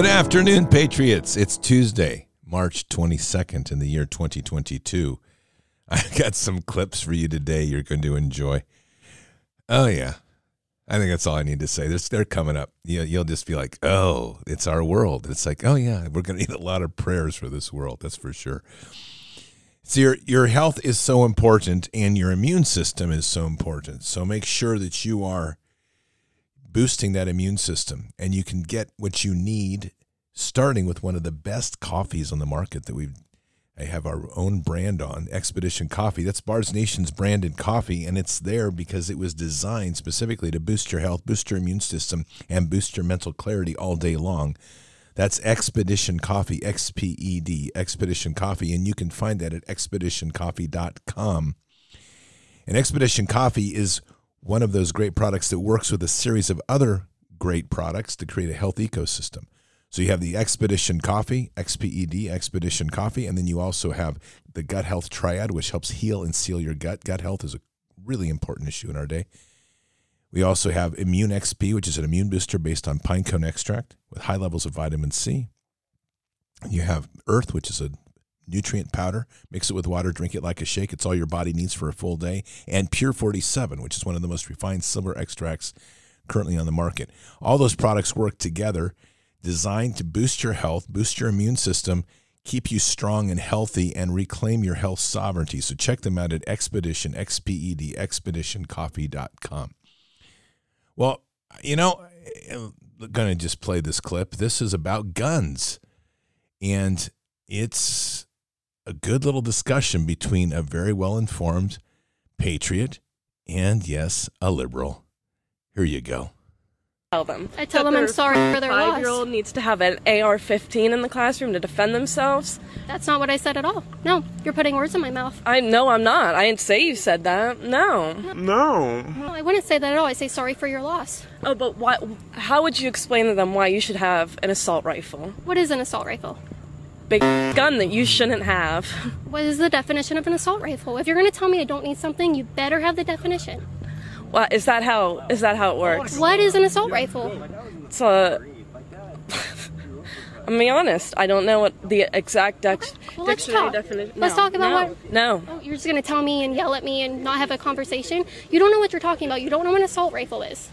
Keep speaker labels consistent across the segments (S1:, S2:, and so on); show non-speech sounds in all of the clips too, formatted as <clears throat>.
S1: Good afternoon, Patriots. It's Tuesday, March 22nd in the year 2022. <laughs> I got some clips for you today you're going to enjoy. Oh, yeah. I think that's all I need to say. They're, they're coming up. You, you'll just be like, oh, it's our world. It's like, oh, yeah, we're going to need a lot of prayers for this world. That's for sure. So your, your health is so important and your immune system is so important. So make sure that you are boosting that immune system and you can get what you need starting with one of the best coffees on the market that we've I have our own brand on Expedition Coffee. That's Bards Nation's branded coffee, and it's there because it was designed specifically to boost your health, boost your immune system, and boost your mental clarity all day long. That's Expedition Coffee, X P E D, Expedition Coffee, and you can find that at expeditioncoffee.com. And Expedition Coffee is one of those great products that works with a series of other great products to create a health ecosystem. So you have the Expedition Coffee, XPED, Expedition Coffee, and then you also have the Gut Health Triad, which helps heal and seal your gut. Gut health is a really important issue in our day. We also have Immune XP, which is an immune booster based on pine cone extract with high levels of vitamin C. You have Earth, which is a nutrient powder. Mix it with water, drink it like a shake. It's all your body needs for a full day. And Pure 47, which is one of the most refined silver extracts currently on the market. All those products work together designed to boost your health, boost your immune system, keep you strong and healthy, and reclaim your health sovereignty. So check them out at Expedition, XPED, expeditioncoffee.com. Well, you know, I'm going to just play this clip. This is about guns. And it's a good little discussion between a very well informed patriot and, yes, a liberal. Here you go
S2: tell them.
S3: I tell them I'm sorry for their
S2: loss. Five-year-old needs to have an AR-15 in the classroom to defend themselves.
S3: That's not what I said at all. No, you're putting words in my mouth.
S2: I no, I'm not. I didn't say you said that. No.
S4: No.
S3: No, I wouldn't say that at all. I say sorry for your loss.
S2: Oh, but why? How would you explain to them why you should have an assault rifle?
S3: What is an assault rifle?
S2: Big gun that you shouldn't have.
S3: What is the definition of an assault rifle? If you're going to tell me I don't need something, you better have the definition.
S2: What is that how is that how it works?
S3: What is an assault rifle?
S2: It's <laughs> a I'm being honest. I don't know what the exact dex-
S3: well, let's
S2: dictionary
S3: talk.
S2: definition.
S3: Let's talk about
S2: no,
S3: what.
S2: No.
S3: Oh, you're just gonna tell me and yell at me and not have a conversation. You don't know what you're talking about. You don't know what an assault rifle is.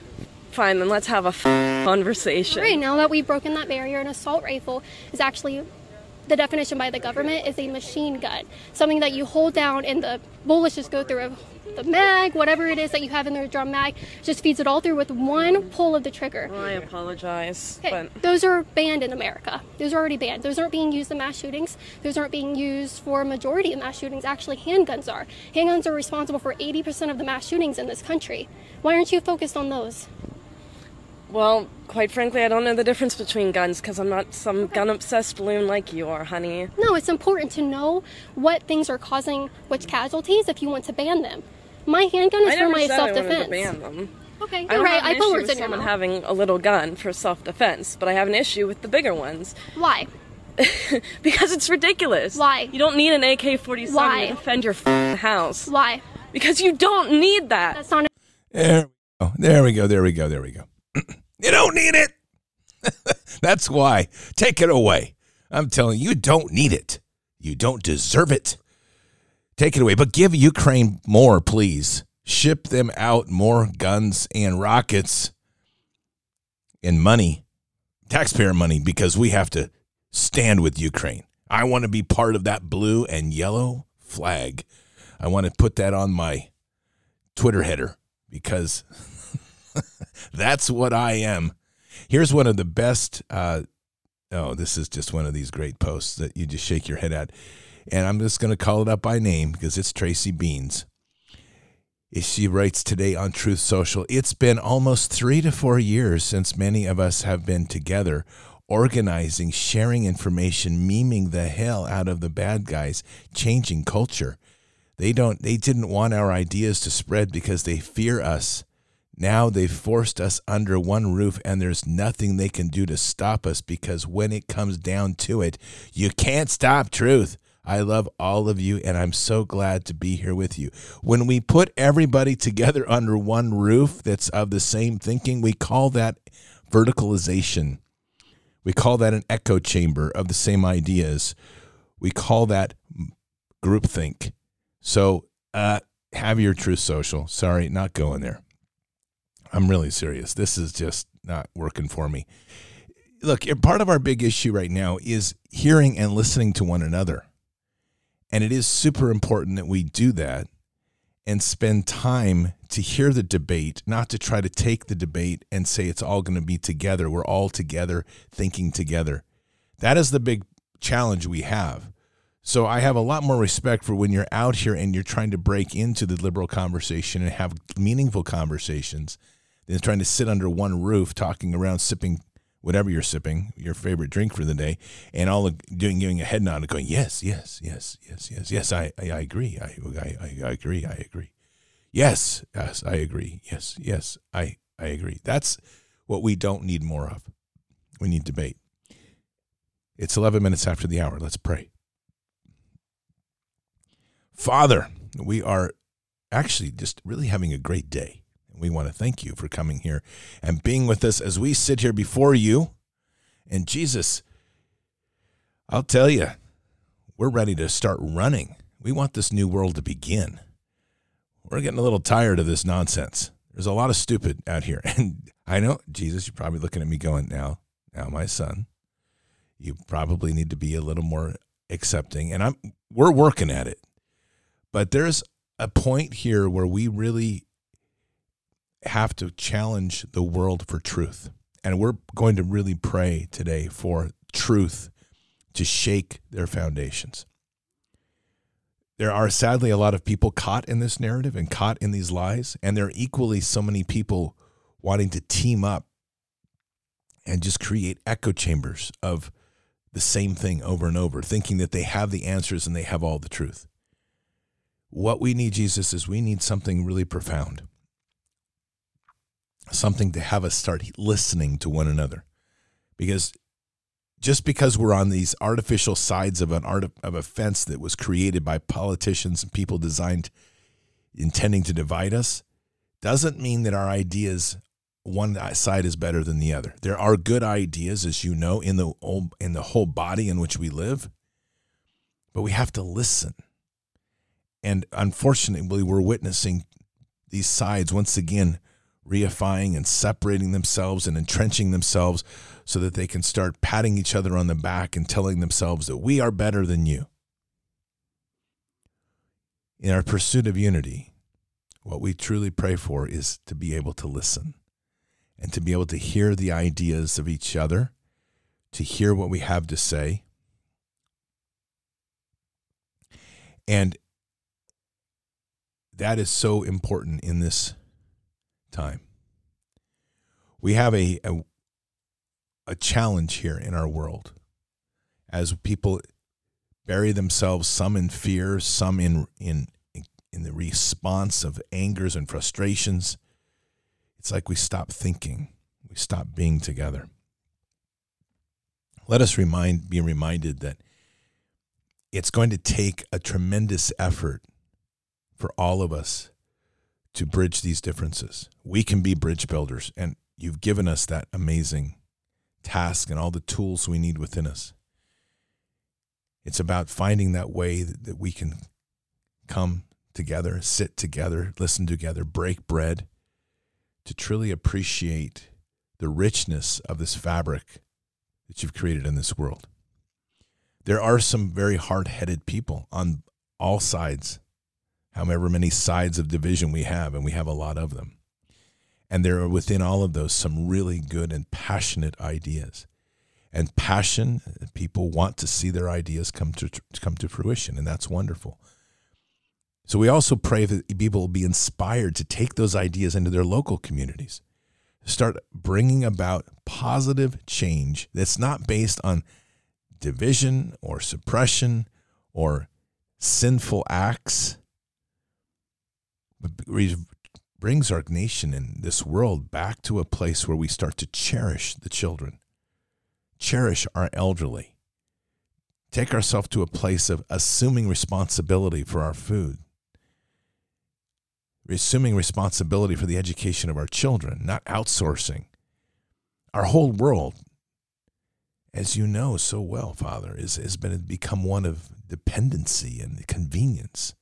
S2: Fine, then let's have a f- conversation.
S3: Right now that we've broken that barrier, an assault rifle is actually the definition by the government is a machine gun, something that you hold down and the bullets just go through the mag, whatever it is that you have in the drum mag, just feeds it all through with one pull of the trigger.
S2: Well, I apologize.
S3: Okay, but... Those are banned in America. Those are already banned. Those aren't being used in mass shootings. Those aren't being used for a majority of mass shootings. Actually, handguns are. Handguns are responsible for 80% of the mass shootings in this country. Why aren't you focused on those?
S2: Well, quite frankly, I don't know the difference between guns because I'm not some okay. gun obsessed balloon like you are, honey.
S3: No, it's important to know what things are causing which casualties if you want to ban them. My handgun is for my self defense.
S2: ban them.
S3: Okay,
S2: you're
S3: right.
S2: I
S3: put words
S2: in someone having a little gun for self defense, but I have an issue with the bigger ones.
S3: Why? <laughs>
S2: because it's ridiculous.
S3: Why?
S2: You don't need an AK 47 to defend your house.
S3: Why?
S2: Because you don't need that.
S3: That's not.
S1: A- there we go. There we go. There we go. There we go. <clears throat> you don't need it. <laughs> That's why. Take it away. I'm telling you, you don't need it. You don't deserve it. Take it away, but give Ukraine more, please. Ship them out more guns and rockets and money, taxpayer money, because we have to stand with Ukraine. I want to be part of that blue and yellow flag. I want to put that on my Twitter header because <laughs> <laughs> that's what I am. Here's one of the best. Uh, oh, this is just one of these great posts that you just shake your head at and I'm just going to call it up by name because it's Tracy Beanz. She writes today on Truth Social It's been almost three to four years since many of us have been together, organizing, sharing information, memeing the hell out of the bad guys, changing culture. They don't they didn't want our ideas to spread because they fear us. Now they've forced us under one roof and there's nothing they can do to stop us because when it comes down to it, you can't stop truth. I love all of you, and I'm so glad to be here with you. When we put everybody together under one roof that's of the same thinking, we call that verticalization. We call that an echo chamber of the same ideas. We call that groupthink. So, uh, have your truth social. Sorry, not going there. I'm really serious. This is just not working for me. Look, part of our big issue right now is hearing and listening to one another. And it is super important that we do that and spend time to hear the debate, not to try to take the debate and say it's all going to be together. We're all together, thinking together. That is the big challenge we have. So I have a lot more respect for when you're out here and you're trying to break into the liberal conversation and have meaningful conversations than trying to sit under one roof talking around sipping whatever you're sipping, your favorite drink for the day, and all doing giving a head nod and going, yes, yes, yes, yes, yes, yes, I, I, I agree, I, I, I agree, I agree, yes, yes, I agree, yes, yes, I, I agree. That's what we don't need more of. We need debate. It's 11 minutes after the hour. Let's pray. Father, we are actually just really having a great day. We want to thank you for coming here and being with us as we sit here before you. And Jesus, I'll tell you, we're ready to start running. We want this new world to begin. We're getting a little tired of this nonsense. There's a lot of stupid out here. <laughs> And I know, Jesus, you're probably looking at me going, now, now, my son, you probably need to be a little more accepting. And I'm we're working at it. But there's a point here where we really have to challenge the world for truth. And we're going to really pray today for truth to shake their foundations. There are sadly a lot of people caught in this narrative and caught in these lies. And there are equally so many people wanting to team up and just create echo chambers of the same thing over and over, thinking that they have the answers and they have all the truth. What we need, Jesus, is we need something really profound something to have us start listening to one another. Because just because we're on these artificial sides of an art of a fence that was created by politicians and people designed intending to divide us doesn't mean that our ideas one side is better than the other. There are good ideas as you know in the in the whole body in which we live. But we have to listen. And unfortunately, we're witnessing these sides once again reifying and separating themselves and entrenching themselves so that they can start patting each other on the back and telling themselves that we are better than you. In our pursuit of unity, what we truly pray for is to be able to listen and to be able to hear the ideas of each other, to hear what we have to say. And that is so important in this time. We have a, a, a challenge here in our world as people bury themselves, some in fear, some in in in the response of angers and frustrations. It's like we stop thinking, we stop being together. Let us remind be reminded that it's going to take a tremendous effort for all of us to bridge these differences. We can be bridge builders, and you've given us that amazing task and all the tools we need within us. It's about finding that way that, that we can come together, sit together, listen together, break bread to truly appreciate the richness of this fabric that you've created in this world. There are some very hard headed people on all sides however many sides of division we have, and we have a lot of them. And there are within all of those some really good and passionate ideas. And passion, people want to see their ideas come to come to fruition, and that's wonderful. So we also pray that people will be inspired to take those ideas into their local communities. Start bringing about positive change that's not based on division or suppression or sinful acts brings our nation and this world back to a place where we start to cherish the children, cherish our elderly, take ourselves to a place of assuming responsibility for our food, assuming responsibility for the education of our children, not outsourcing. Our whole world as you know so well, Father, is, has been become one of dependency and convenience.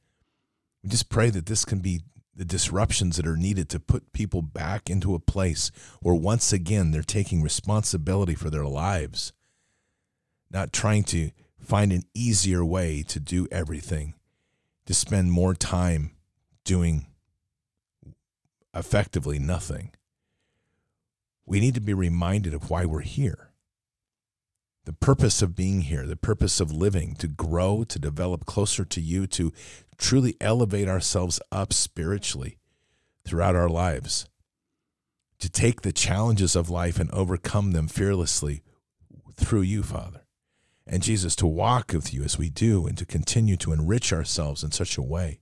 S1: We just pray that this can be the disruptions that are needed to put people back into a place where once again they're taking responsibility for their lives, not trying to find an easier way to do everything, to spend more time doing effectively nothing. We need to be reminded of why we're here. The purpose of being here, the purpose of living, to grow, to develop closer to you, to truly elevate ourselves up spiritually throughout our lives, to take the challenges of life and overcome them fearlessly through you, Father. And Jesus, to walk with you as we do and to continue to enrich ourselves in such a way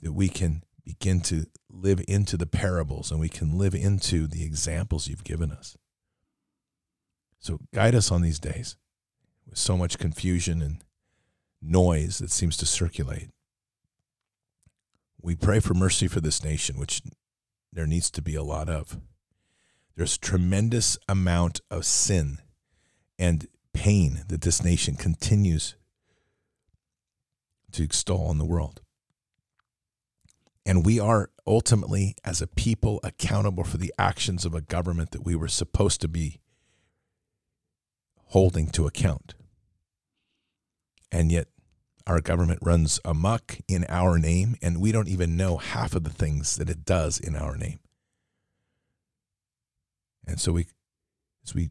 S1: that we can begin to live into the parables and we can live into the examples you've given us. So guide us on these days with so much confusion and noise that seems to circulate. We pray for mercy for this nation, which there needs to be a lot of. There's tremendous amount of sin and pain that this nation continues to extol in the world. And we are ultimately, as a people, accountable for the actions of a government that we were supposed to be holding to account. And yet, our government runs amok in our name, and we don't even know half of the things that it does in our name. And so, we, as we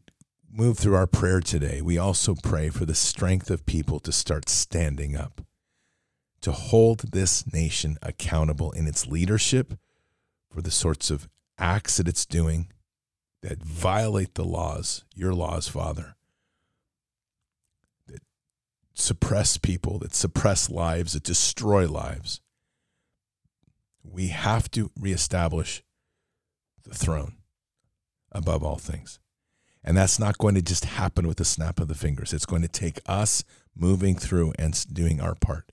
S1: move through our prayer today, we also pray for the strength of people to start standing up, to hold this nation accountable in its leadership for the sorts of acts that it's doing that violate the laws, your laws, Father, suppress people, that suppress lives, that destroy lives. We have to reestablish the throne above all things. And that's not going to just happen with a snap of the fingers. It's going to take us moving through and doing our part.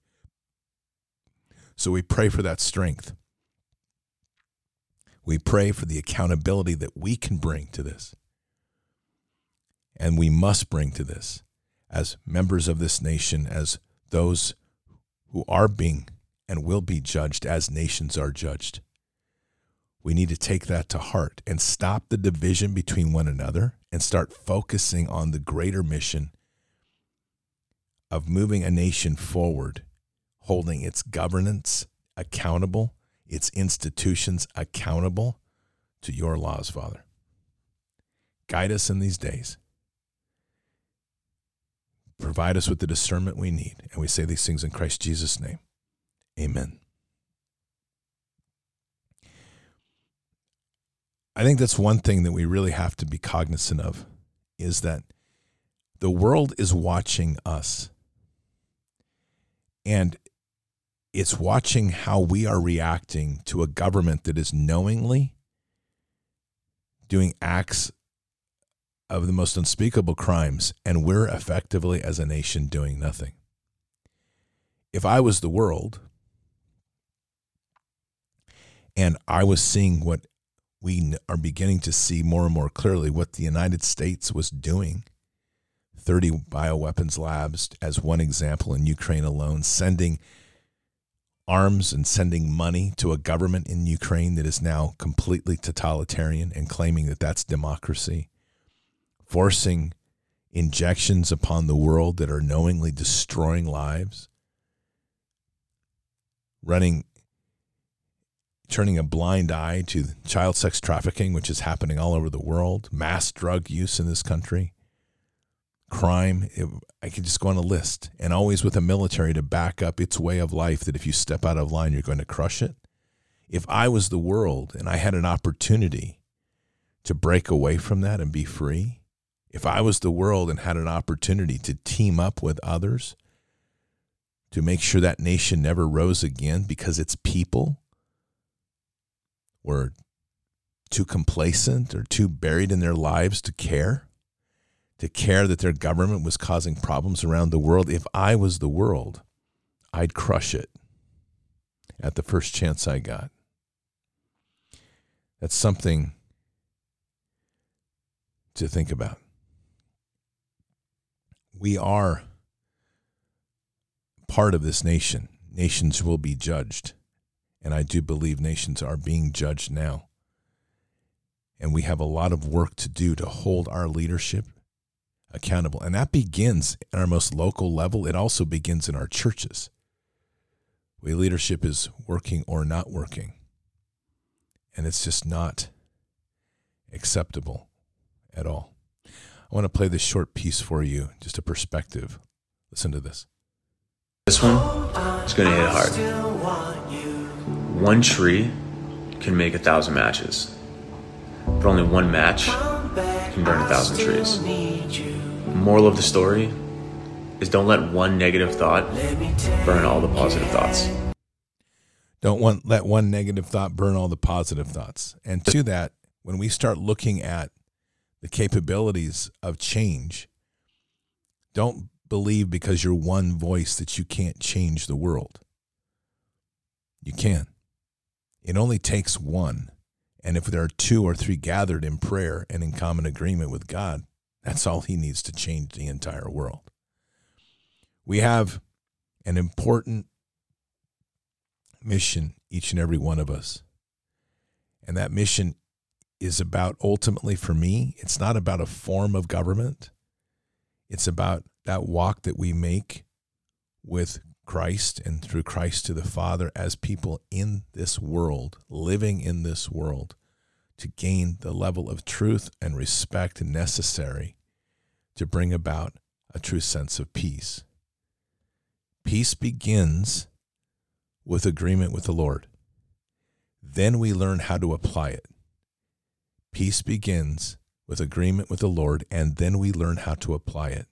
S1: So we pray for that strength. We pray for the accountability that we can bring to this. And we must bring to this as members of this nation, as those who are being and will be judged as nations are judged. We need to take that to heart and stop the division between one another and start focusing on the greater mission of moving a nation forward, holding its governance accountable, its institutions accountable to your laws, Father. Guide us in these days. Provide us with the discernment we need. And we say these things in Christ Jesus' name. Amen. I think that's one thing that we really have to be cognizant of is that the world is watching us. And it's watching how we are reacting to a government that is knowingly doing acts of the most unspeakable crimes, and we're effectively, as a nation, doing nothing. If I was the world and I was seeing what we are beginning to see more and more clearly, what the United States was doing 30 bioweapons labs, as one example, in Ukraine alone, sending arms and sending money to a government in Ukraine that is now completely totalitarian and claiming that that's democracy forcing injections upon the world that are knowingly destroying lives, running turning a blind eye to child sex trafficking, which is happening all over the world, mass drug use in this country, crime. It, I could just go on a list, and always with a military to back up its way of life that if you step out of line, you're going to crush it. If I was the world and I had an opportunity to break away from that and be free, if I was the world and had an opportunity to team up with others to make sure that nation never rose again because its people were too complacent or too buried in their lives to care, to care that their government was causing problems around the world, if I was the world, I'd crush it at the first chance I got. That's something to think about. We are part of this nation. Nations will be judged. And I do believe nations are being judged now. And we have a lot of work to do to hold our leadership accountable. And that begins at our most local level. It also begins in our churches. Way leadership is working or not working. And it's just not acceptable at all. I want to play this short piece for you, just a perspective. Listen to this.
S4: This one is going to hit hard. One tree can make a thousand matches, but only one match can burn a thousand trees. Moral of the story is don't let one negative thought burn all the positive thoughts.
S1: Don't want let one negative thought burn all the positive thoughts. And to that, when we start looking at the capabilities of change, don't believe because you're one voice that you can't change the world. You can. It only takes one. And if there are two or three gathered in prayer and in common agreement with God, that's all he needs to change the entire world. We have an important mission, each and every one of us. And that mission is about ultimately for me, it's not about a form of government. It's about that walk that we make with Christ and through Christ to the Father as people in this world, living in this world, to gain the level of truth and respect necessary to bring about a true sense of peace. Peace begins with agreement with the Lord. Then we learn how to apply it. Peace begins with agreement with the Lord, and then we learn how to apply it.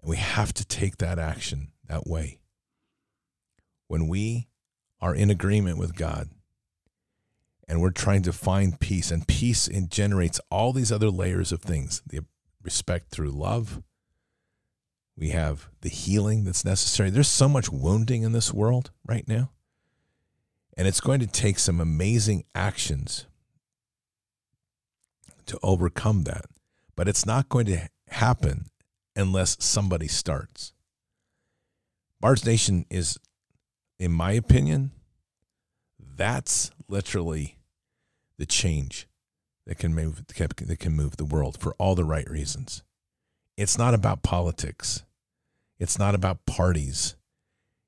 S1: And we have to take that action that way. When we are in agreement with God and we're trying to find peace, and peace generates all these other layers of things the respect through love. We have the healing that's necessary. There's so much wounding in this world right now. And it's going to take some amazing actions to overcome that. But it's not going to happen unless somebody starts. Bards Nation is, in my opinion, that's literally the change that can move that can move the world for all the right reasons. It's not about politics. It's not about parties.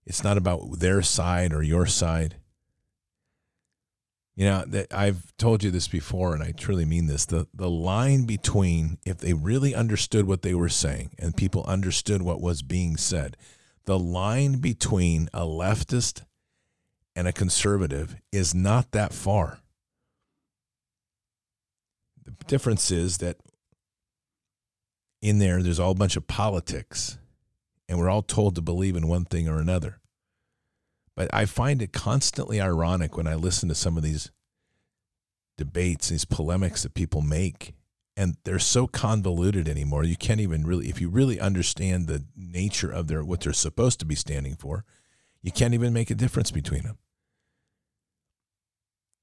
S1: It's not about their side or your side. You know, that I've told you this before, and I truly mean this. The the line between if they really understood what they were saying and people understood what was being said, the line between a leftist and a conservative is not that far. The difference is that in there, there's all a bunch of politics, and we're all told to believe in one thing or another. But I find it constantly ironic when I listen to some of these debates, these polemics that people make, and they're so convoluted anymore. You can't even really, if you really understand the nature of their what they're supposed to be standing for, you can't even make a difference between them.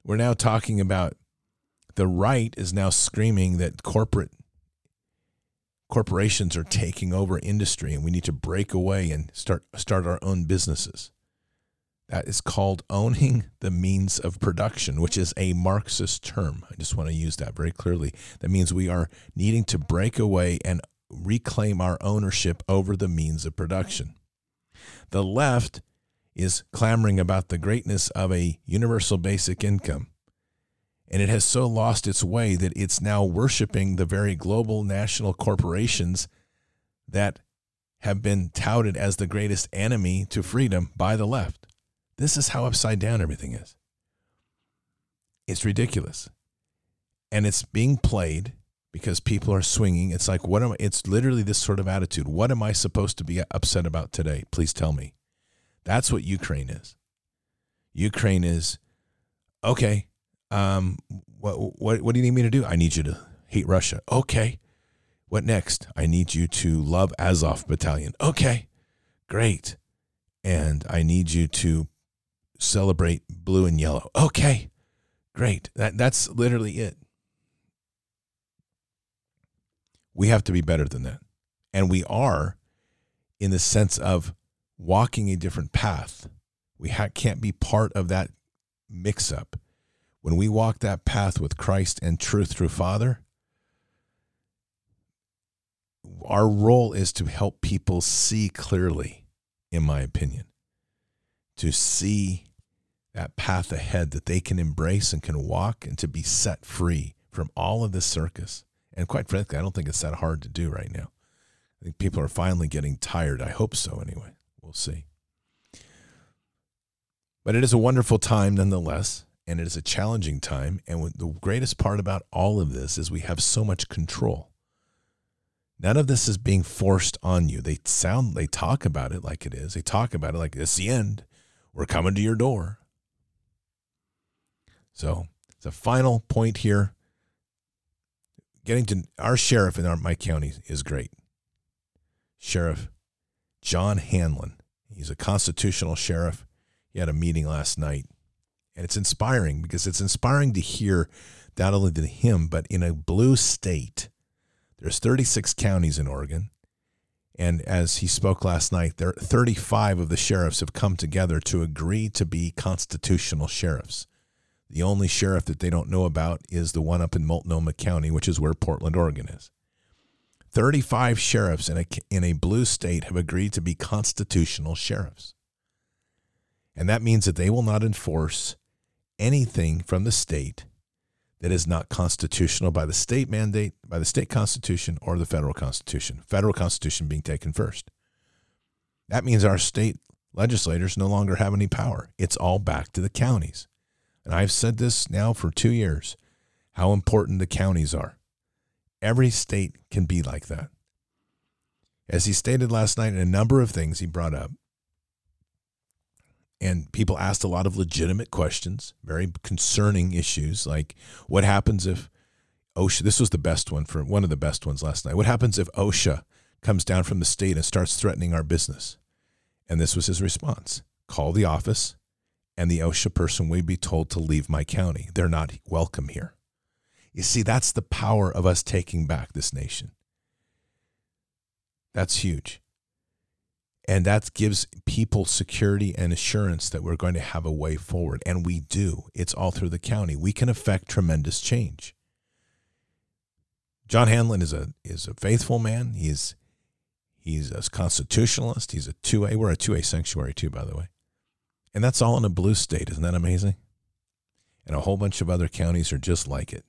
S1: We're now talking about the right is now screaming that corporate corporations are taking over industry and we need to break away and start start our own businesses. That is called owning the means of production, which is a Marxist term. I just want to use that very clearly. That means we are needing to break away and reclaim our ownership over the means of production. The left is clamoring about the greatness of a universal basic income. And it has so lost its way that it's now worshiping the very global national corporations that have been touted as the greatest enemy to freedom by the left. This is how upside down everything is. It's ridiculous. And it's being played because people are swinging. It's like, what am I? It's literally this sort of attitude. What am I supposed to be upset about today? Please tell me. That's what Ukraine is. Ukraine is, okay, um, what, what, what do you need me to do? I need you to hate Russia. Okay. What next? I need you to love Azov Battalion. Okay. Great. And I need you to celebrate blue and yellow. Okay, great. That that's literally it. We have to be better than that. And we are in the sense of walking a different path. We ha- can't be part of that mix up. When we walk that path with Christ and truth through Father, our role is to help people see clearly, in my opinion, to see that path ahead that they can embrace and can walk and to be set free from all of this circus. And quite frankly, I don't think it's that hard to do right now. I think people are finally getting tired. I hope so, anyway. We'll see. But it is a wonderful time nonetheless, and it is a challenging time. And the greatest part about all of this is we have so much control. None of this is being forced on you. They sound, they talk about it like it is. They talk about it like it's the end. We're coming to your door. So, the final point here getting to our sheriff in our, my county is great. Sheriff John Hanlin. He's a constitutional sheriff. He had a meeting last night. And it's inspiring because it's inspiring to hear not only to him, but in a blue state there's 36 counties in Oregon. And as he spoke last night, there 35 of the sheriffs have come together to agree to be constitutional sheriffs. The only sheriff that they don't know about is the one up in Multnomah County, which is where Portland, Oregon is. 35 sheriffs in a, in a blue state have agreed to be constitutional sheriffs. And that means that they will not enforce anything from the state that is not constitutional by the state mandate, by the state constitution, or the federal constitution. Federal constitution being taken first. That means our state legislators no longer have any power. It's all back to the counties. And I've said this now for two years how important the counties are. Every state can be like that. As he stated last night, in a number of things he brought up, and people asked a lot of legitimate questions, very concerning issues like what happens if OSHA, this was the best one for one of the best ones last night. What happens if OSHA comes down from the state and starts threatening our business? And this was his response call the office, and the OSHA person will be told to leave my county. They're not welcome here. You see, that's the power of us taking back this nation. That's huge. And that gives people security and assurance that we're going to have a way forward. And we do. It's all through the county. We can affect tremendous change. John Hanlin is a is a faithful man. He's he's a constitutionalist. He's a two A. We're a two A sanctuary too, by the way. And that's all in a blue state. Isn't that amazing? And a whole bunch of other counties are just like it.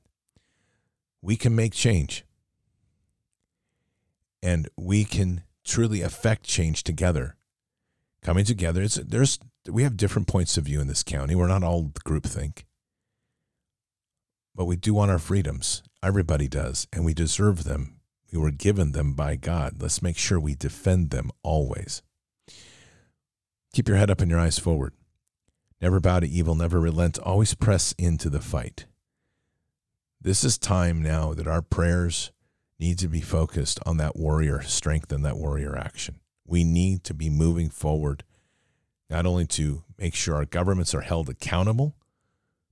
S1: We can make change. And we can truly affect change together. Coming together, it's, there's we have different points of view in this county. We're not all groupthink, but we do want our freedoms. Everybody does, and we deserve them. We were given them by God. Let's make sure we defend them always. Keep your head up and your eyes forward. Never bow to evil, never relent, always press into the fight. This is time now that our prayers need to be focused on that warrior strength and that warrior action. We need to be moving forward, not only to make sure our governments are held accountable,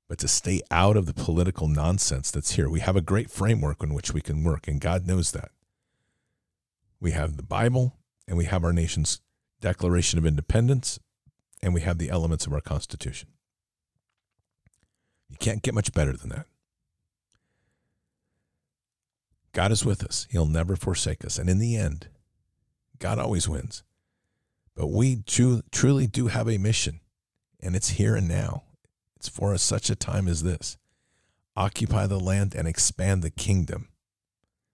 S1: but to stay out of the political nonsense that's here. We have a great framework in which we can work, and God knows that. We have the Bible, and we have our nation's Declaration of Independence, and we have the elements of our Constitution. You can't get much better than that. God is with us. He'll never forsake us. And in the end, God always wins. But we tru- truly do have a mission, and it's here and now. It's for us such a time as this. Occupy the land and expand the kingdom.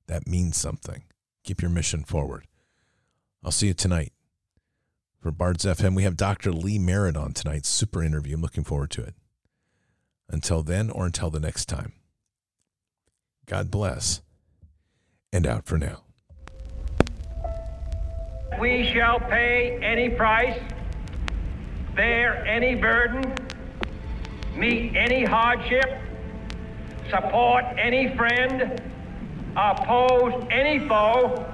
S1: That means something. Keep your mission forward. I'll see you tonight. For Bards FM, we have Dr. Lee Merritt on tonight's Super interview. I'm looking forward to it. Until then, or until the next time, God bless and out for now.
S5: We shall pay any price, bear any burden, meet any hardship, support any friend, oppose any foe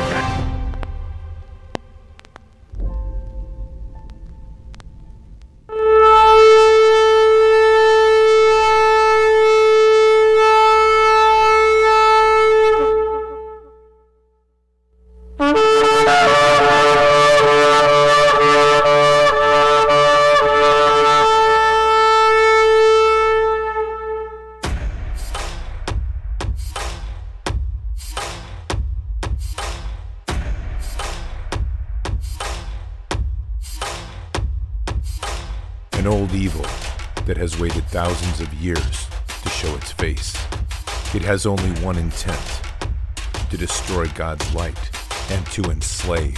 S1: Has only one intent to destroy God's light and to enslave.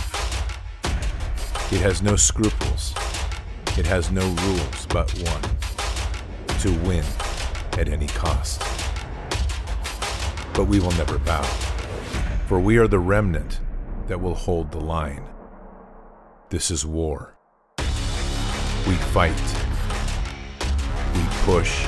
S1: It has no scruples. It has no rules but one to win at any cost. But we will never bow, for we are the remnant that will hold the line. This is war. We fight. We push.